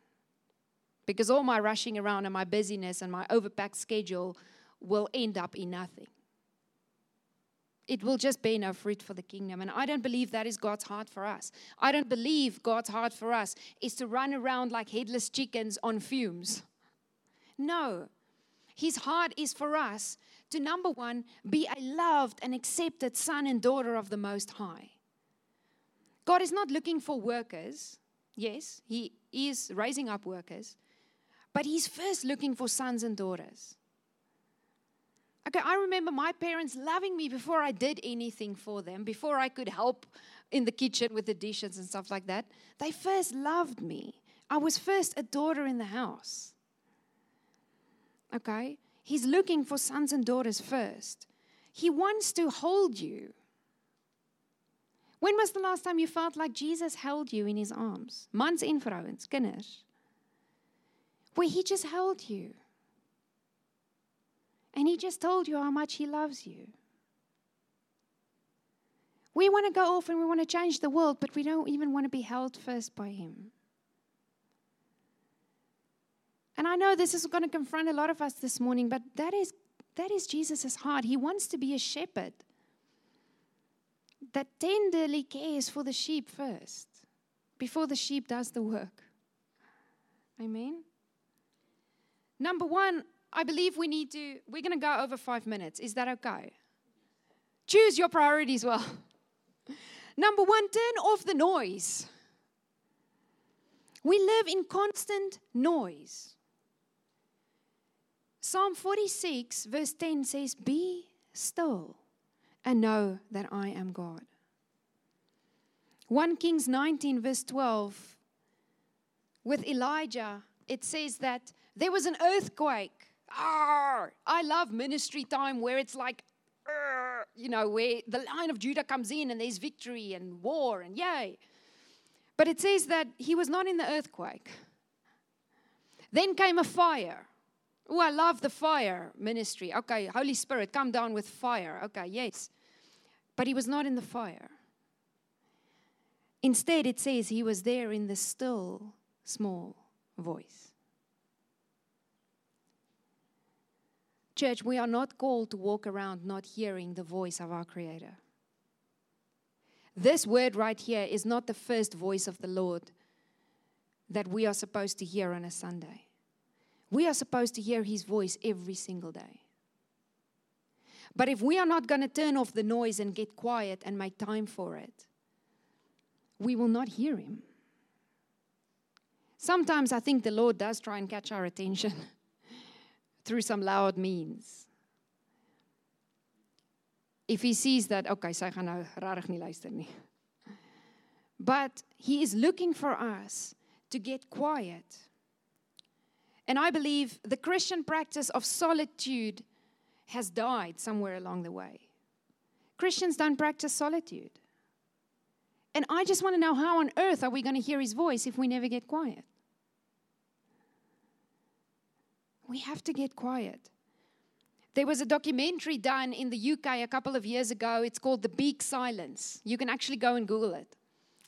Because all my rushing around and my busyness and my overpacked schedule will end up in nothing. It will just bear no fruit for the kingdom. And I don't believe that is God's heart for us. I don't believe God's heart for us is to run around like headless chickens on fumes. No. His heart is for us to, number one, be a loved and accepted son and daughter of the Most High. God is not looking for workers. Yes, He is raising up workers, but He's first looking for sons and daughters. Okay, I remember my parents loving me before I did anything for them, before I could help in the kitchen with the dishes and stuff like that. They first loved me. I was first a daughter in the house. Okay? He's looking for sons and daughters first. He wants to hold you. When was the last time you felt like Jesus held you in his arms? Mans en vrouens, kinders. Where he just held you. And he just told you how much he loves you. We want to go off and we want to change the world, but we don't even want to be held first by him. And I know this is going to confront a lot of us this morning, but that is that is Jesus' heart. He wants to be a shepherd that tenderly cares for the sheep first before the sheep does the work. Amen. Number one, I believe we need to, we're going to go over five minutes. Is that okay? Choose your priorities well. Number one, turn off the noise. We live in constant noise. Psalm 46, verse 10 says, Be still and know that I am God. 1 Kings 19, verse 12, with Elijah, it says that there was an earthquake Arr! I love ministry time where it's like, Arr! you know, where the lion of Judah comes in and there's victory and war and yay. But it says that he was not in the earthquake. Then came a fire. Oh, I love the fire ministry. Okay, Holy Spirit, come down with fire. Okay, yes. But he was not in the fire. Instead, it says he was there in the still, small voice. Church, we are not called to walk around not hearing the voice of our Creator. This word right here is not the first voice of the Lord that we are supposed to hear on a Sunday. We are supposed to hear His voice every single day. But if we are not going to turn off the noise and get quiet and make time for it, we will not hear Him. Sometimes I think the Lord does try and catch our attention through some loud means. If he sees that, okay, sy gaan nou regtig nie luister nie. But he is looking for us to get quiet. And I believe the Christian practice of solitude has died somewhere along the way. Christians don't practice solitude. And I just want to know how on earth are we going to hear his voice if we never get quiet? We have to get quiet. There was a documentary done in the UK a couple of years ago. It's called The Big Silence. You can actually go and Google it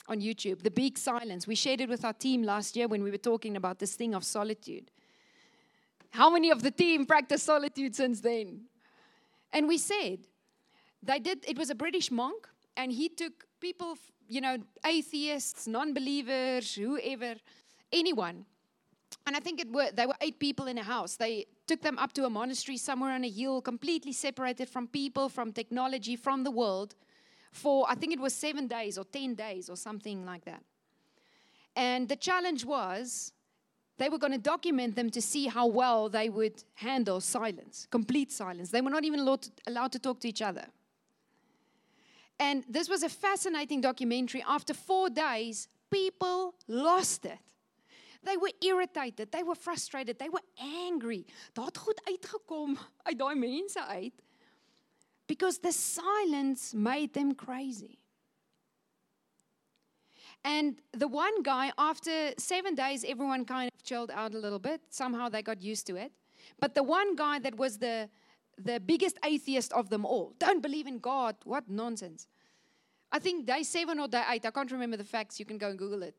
on YouTube. The Big Silence. We shared it with our team last year when we were talking about this thing of solitude. How many of the team practiced solitude since then? And we said, they did, it was a British monk, and he took people, you know, atheists, non believers, whoever, anyone, and I think it were, were eight people in a house. They took them up to a monastery somewhere on a hill, completely separated from people, from technology, from the world, for I think it was seven days or 10 days or something like that. And the challenge was they were going to document them to see how well they would handle silence, complete silence. They were not even allowed to, allowed to talk to each other. And this was a fascinating documentary. After four days, people lost it. They were irritated, they were frustrated, they were angry. Daar goed uitgekom uit daai mense uit. Because the silence made them crazy. And the one guy, after seven days, everyone kind of chilled out a little bit. Somehow they got used to it. But the one guy that was the, the biggest atheist of them all, don't believe in God, what nonsense. I think day seven or day eight, I can't remember the facts, you can go and Google it.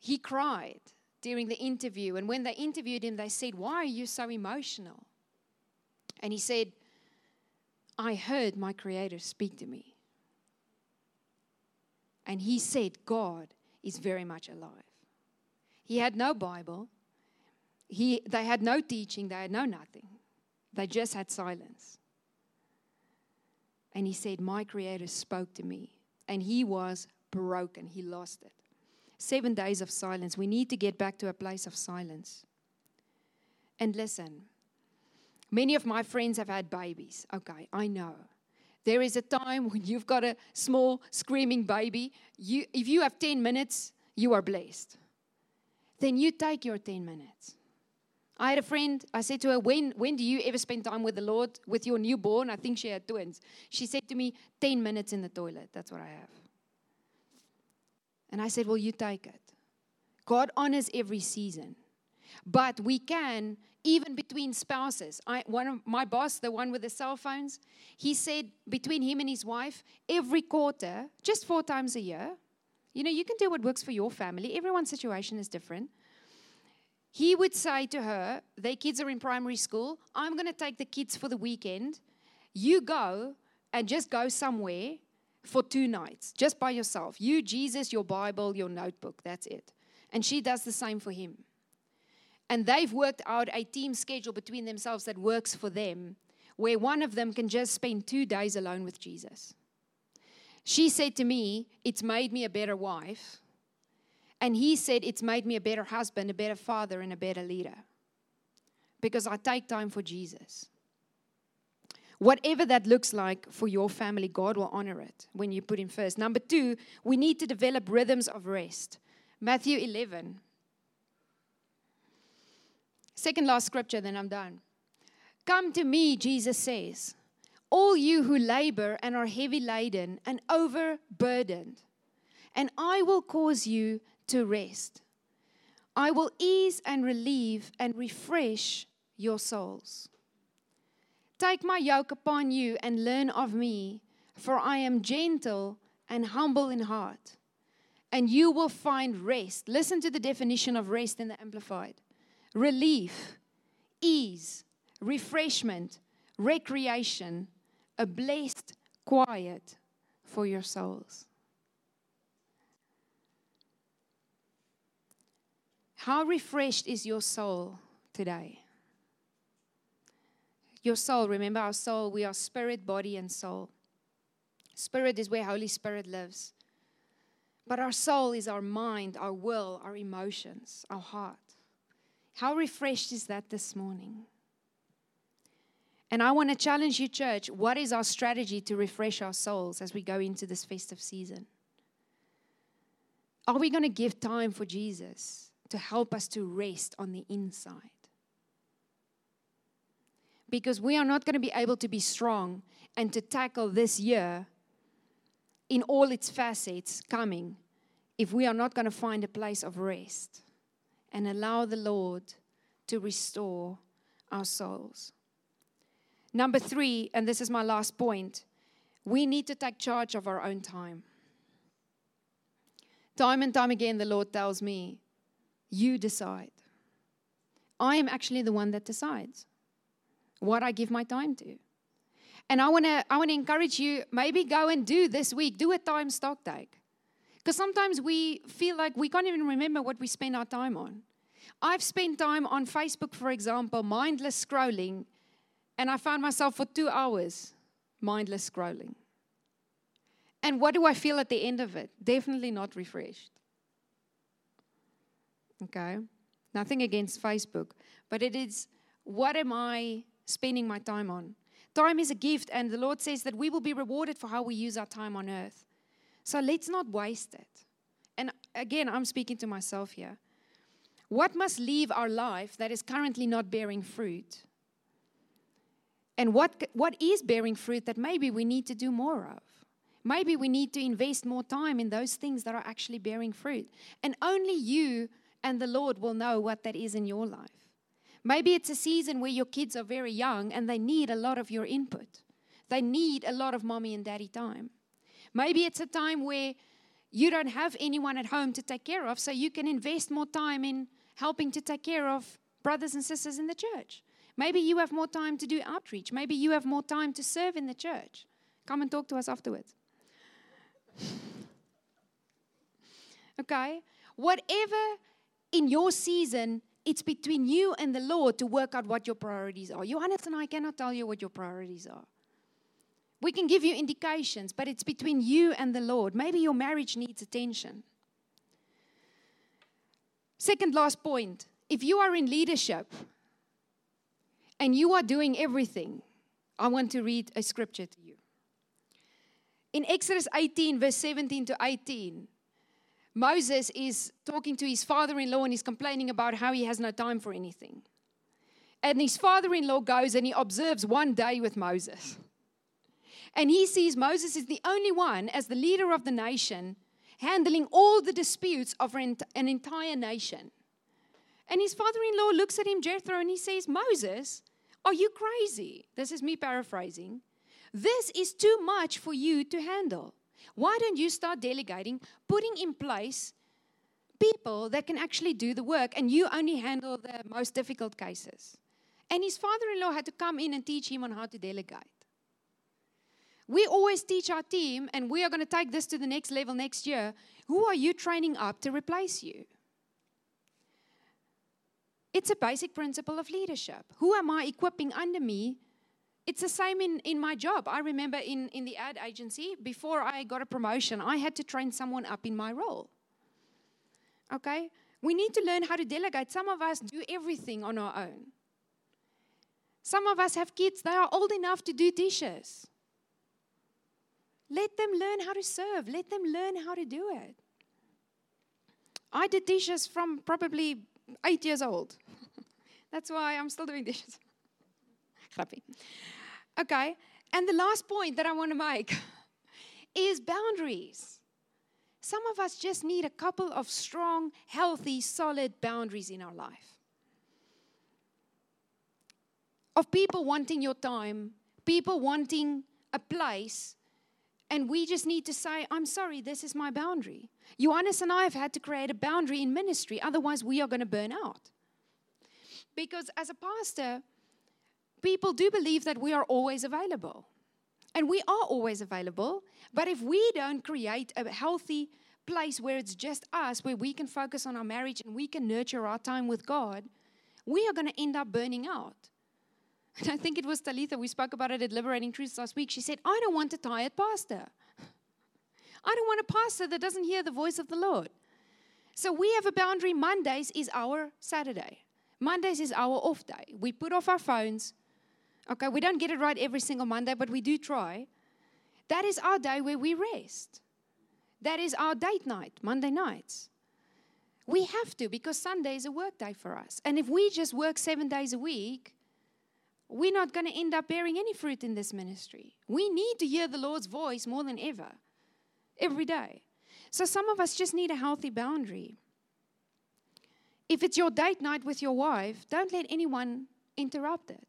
He cried during the interview. And when they interviewed him, they said, Why are you so emotional? And he said, I heard my Creator speak to me. And he said, God is very much alive. He had no Bible. He, they had no teaching. They had no nothing. They just had silence. And he said, My Creator spoke to me. And he was broken. He lost it seven days of silence. We need to get back to a place of silence. And listen, many of my friends have had babies. Okay, I know. There is a time when you've got a small screaming baby. You, if you have 10 minutes, you are blessed. Then you take your 10 minutes. I had a friend, I said to her, when, when do you ever spend time with the Lord with your newborn? I think she had twins. She said to me, 10 minutes in the toilet. That's what I have. And I said, Well, you take it. God honors every season. But we can, even between spouses. I, one of my boss, the one with the cell phones, he said between him and his wife, every quarter, just four times a year, you know, you can do what works for your family. Everyone's situation is different. He would say to her, their kids are in primary school, I'm going to take the kids for the weekend. You go and just go somewhere for two nights, just by yourself. You, Jesus, your Bible, your notebook. That's it. And she does the same for him. And they've worked out a team schedule between themselves that works for them, where one of them can just spend two days alone with Jesus. She said to me, It's made me a better wife. And he said, It's made me a better husband, a better father, and a better leader. Because I take time for Jesus. Whatever that looks like for your family, God will honor it when you put Him first. Number two, we need to develop rhythms of rest. Matthew 11. Second last scripture, then I'm done. Come to me, Jesus says, all you who labor and are heavy laden and overburdened, and I will cause you to rest. I will ease and relieve and refresh your souls. Take my yoke upon you and learn of me, for I am gentle and humble in heart, and you will find rest. Listen to the definition of rest in the Amplified relief, ease, refreshment, recreation, a blessed quiet for your souls. How refreshed is your soul today? Your soul, remember our soul, we are spirit, body, and soul. Spirit is where Holy Spirit lives. But our soul is our mind, our will, our emotions, our heart. How refreshed is that this morning? And I want to challenge you, church. What is our strategy to refresh our souls as we go into this festive season? Are we going to give time for Jesus to help us to rest on the inside? Because we are not going to be able to be strong and to tackle this year in all its facets coming if we are not going to find a place of rest and allow the Lord to restore our souls. Number three, and this is my last point, we need to take charge of our own time. Time and time again, the Lord tells me, You decide. I am actually the one that decides what I give my time to. And I want to I want to encourage you maybe go and do this week do a time stock take. Because sometimes we feel like we can't even remember what we spend our time on. I've spent time on Facebook for example mindless scrolling and I found myself for 2 hours mindless scrolling. And what do I feel at the end of it? Definitely not refreshed. Okay? Nothing against Facebook, but it is what am I spending my time on? Time is a gift, and the Lord says that we will be rewarded for how we use our time on earth. So let's not waste it. And again, I'm speaking to myself here. What must leave our life that is currently not bearing fruit? And what, what is bearing fruit that maybe we need to do more of? Maybe we need to invest more time in those things that are actually bearing fruit. And only you and the Lord will know what that is in your life. Maybe it's a season where your kids are very young and they need a lot of your input. They need a lot of mommy and daddy time. Maybe it's a time where you don't have anyone at home to take care of, so you can invest more time in helping to take care of brothers and sisters in the church. Maybe you have more time to do outreach. Maybe you have more time to serve in the church. Come and talk to us afterwards. okay? Whatever in your season it's between you and the Lord to work out what your priorities are. Johannes and I cannot tell you what your priorities are. We can give you indications, but it's between you and the Lord. Maybe your marriage needs attention. Second last point if you are in leadership and you are doing everything, I want to read a scripture to you. In Exodus 18, verse 17 to 18, Moses is talking to his father in law and he's complaining about how he has no time for anything. And his father in law goes and he observes one day with Moses. And he sees Moses is the only one, as the leader of the nation, handling all the disputes of an entire nation. And his father in law looks at him, Jethro, and he says, Moses, are you crazy? This is me paraphrasing. This is too much for you to handle. Why don't you start delegating, putting in place people that can actually do the work, and you only handle the most difficult cases? And his father in law had to come in and teach him on how to delegate. We always teach our team, and we are going to take this to the next level next year. Who are you training up to replace you? It's a basic principle of leadership. Who am I equipping under me it's the same in, in my job. I remember in, in the ad agency, before I got a promotion, I had to train someone up in my role. Okay? We need to learn how to delegate. Some of us do everything on our own. Some of us have kids, they are old enough to do dishes. Let them learn how to serve, let them learn how to do it. I did dishes from probably eight years old. That's why I'm still doing dishes. Happy. Okay. And the last point that I want to make is boundaries. Some of us just need a couple of strong, healthy, solid boundaries in our life. Of people wanting your time, people wanting a place, And we just need to say, I'm sorry, this is my boundary. Johannes and I have had to create a boundary in ministry, otherwise, we are going to burn out. Because as a pastor, people do believe that we are always available. And we are always available. But if we don't create a healthy place where it's just us, where we can focus on our marriage and we can nurture our time with God, we are going to end up burning out. And I think it was Talitha, we spoke about it at Liberating Truths last week. She said, I don't want a tired pastor. I don't want a pastor that doesn't hear the voice of the Lord. So we have a boundary. Mondays is our Saturday. Mondays is our off day. We put off our phones. Okay, we don't get it right every single Monday, but we do try. That is our day where we rest. That is our date night, Monday nights. We have to because Sunday is a work day for us. And if we just work seven days a week, we're not going to end up bearing any fruit in this ministry. We need to hear the Lord's voice more than ever, every day. So some of us just need a healthy boundary. If it's your date night with your wife, don't let anyone interrupt it.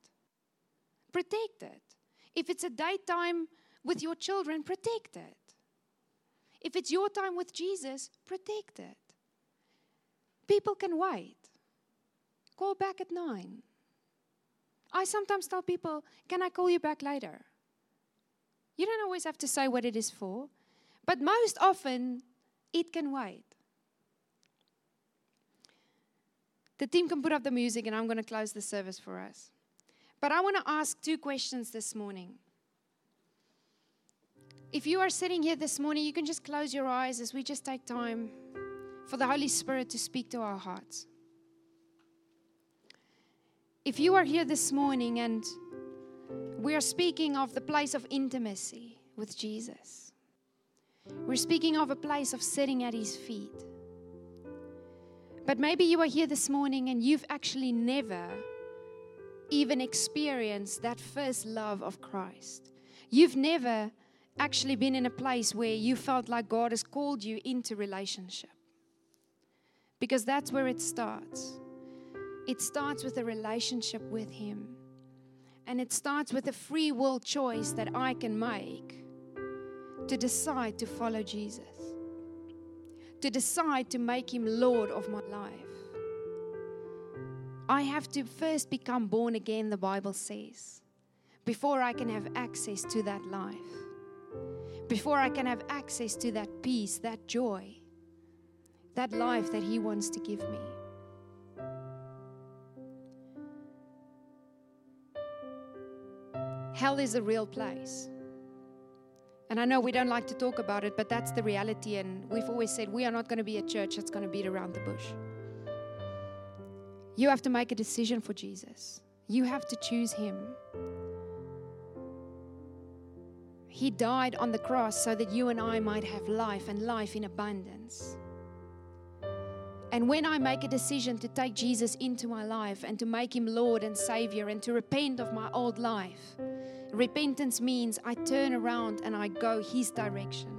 Protect it. If it's a date time with your children, protect it. If it's your time with Jesus, protect it. People can wait. Call back at nine. I sometimes tell people, Can I call you back later? You don't always have to say what it is for, but most often it can wait. The team can put up the music, and I'm going to close the service for us. But I want to ask two questions this morning. If you are sitting here this morning, you can just close your eyes as we just take time for the Holy Spirit to speak to our hearts. If you are here this morning and we are speaking of the place of intimacy with Jesus, we're speaking of a place of sitting at his feet. But maybe you are here this morning and you've actually never even experienced that first love of Christ. You've never actually been in a place where you felt like God has called you into relationship. Because that's where it starts. It starts with a relationship with Him. And it starts with a free will choice that I can make to decide to follow Jesus, to decide to make Him Lord of my life. I have to first become born again, the Bible says, before I can have access to that life, before I can have access to that peace, that joy, that life that He wants to give me. Hell is a real place. And I know we don't like to talk about it, but that's the reality. And we've always said we are not going to be a church that's going to beat around the bush. You have to make a decision for Jesus, you have to choose Him. He died on the cross so that you and I might have life and life in abundance. And when I make a decision to take Jesus into my life and to make him Lord and Savior and to repent of my old life, repentance means I turn around and I go his direction.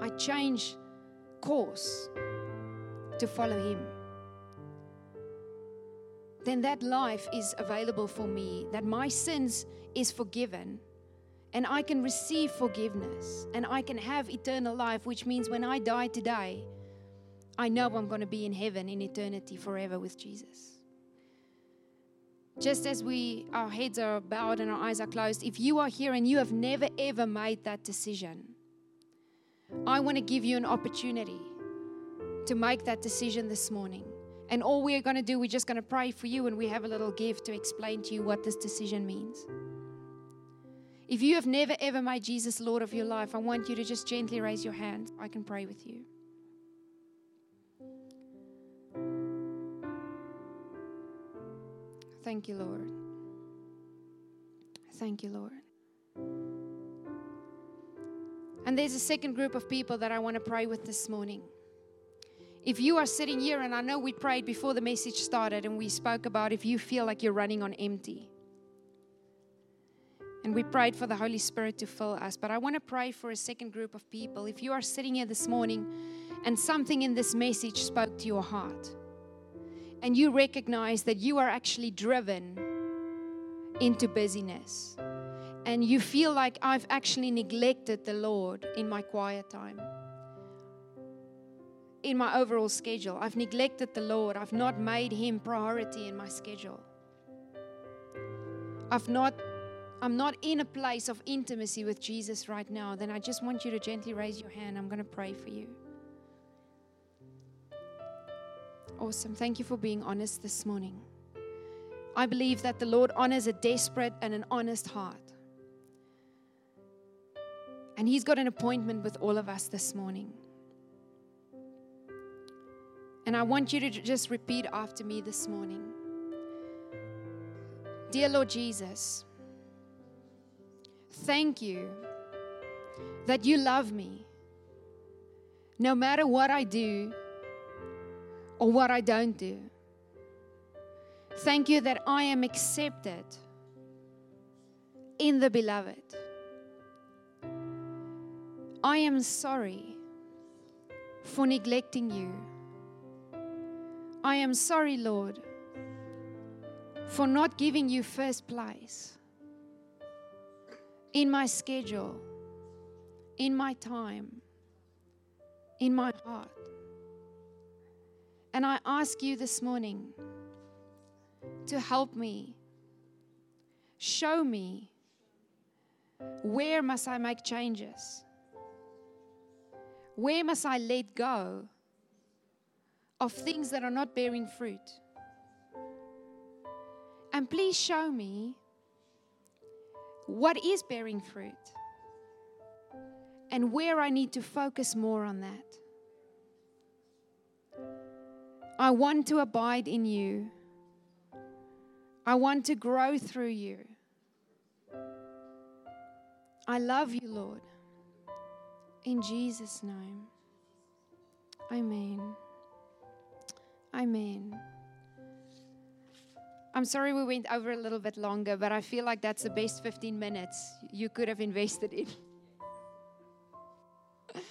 I change course to follow him. Then that life is available for me, that my sins is forgiven and I can receive forgiveness and I can have eternal life, which means when I die today, I know I'm going to be in heaven in eternity forever with Jesus. Just as we our heads are bowed and our eyes are closed, if you are here and you have never ever made that decision, I want to give you an opportunity to make that decision this morning. And all we're going to do, we're just going to pray for you and we have a little gift to explain to you what this decision means. If you have never ever made Jesus Lord of your life, I want you to just gently raise your hand. I can pray with you. Thank you, Lord. Thank you, Lord. And there's a second group of people that I want to pray with this morning. If you are sitting here, and I know we prayed before the message started, and we spoke about if you feel like you're running on empty. And we prayed for the Holy Spirit to fill us. But I want to pray for a second group of people. If you are sitting here this morning and something in this message spoke to your heart, and you recognize that you are actually driven into busyness. and you feel like I've actually neglected the Lord in my quiet time, in my overall schedule. I've neglected the Lord. I've not made Him priority in my schedule. I've not, I'm not in a place of intimacy with Jesus right now. Then I just want you to gently raise your hand. I'm going to pray for you. Awesome. Thank you for being honest this morning. I believe that the Lord honors a desperate and an honest heart. And He's got an appointment with all of us this morning. And I want you to just repeat after me this morning Dear Lord Jesus, thank you that you love me no matter what I do or what I don't do. Thank you that I am accepted in the beloved. I am sorry for neglecting you. I am sorry, Lord, for not giving you first place in my schedule, in my time, in my heart. And I ask you this morning to help me, show me where must I make changes? Where must I let go of things that are not bearing fruit? And please show me what is bearing fruit and where I need to focus more on that. I want to abide in you. I want to grow through you. I love you, Lord. In Jesus' name. Amen. Amen. I'm sorry we went over a little bit longer, but I feel like that's the best 15 minutes you could have invested in.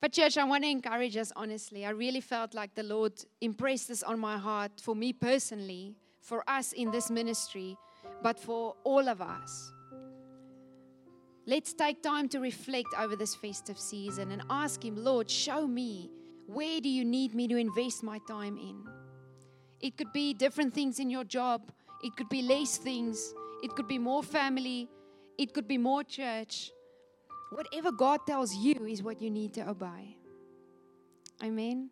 but, church, I want to encourage us honestly. I really felt like the Lord impressed this on my heart for me personally, for us in this ministry, but for all of us. Let's take time to reflect over this festive season and ask Him, Lord, show me where do you need me to invest my time in? It could be different things in your job, it could be less things, it could be more family, it could be more church. Whatever God tells you is what you need to obey. Amen.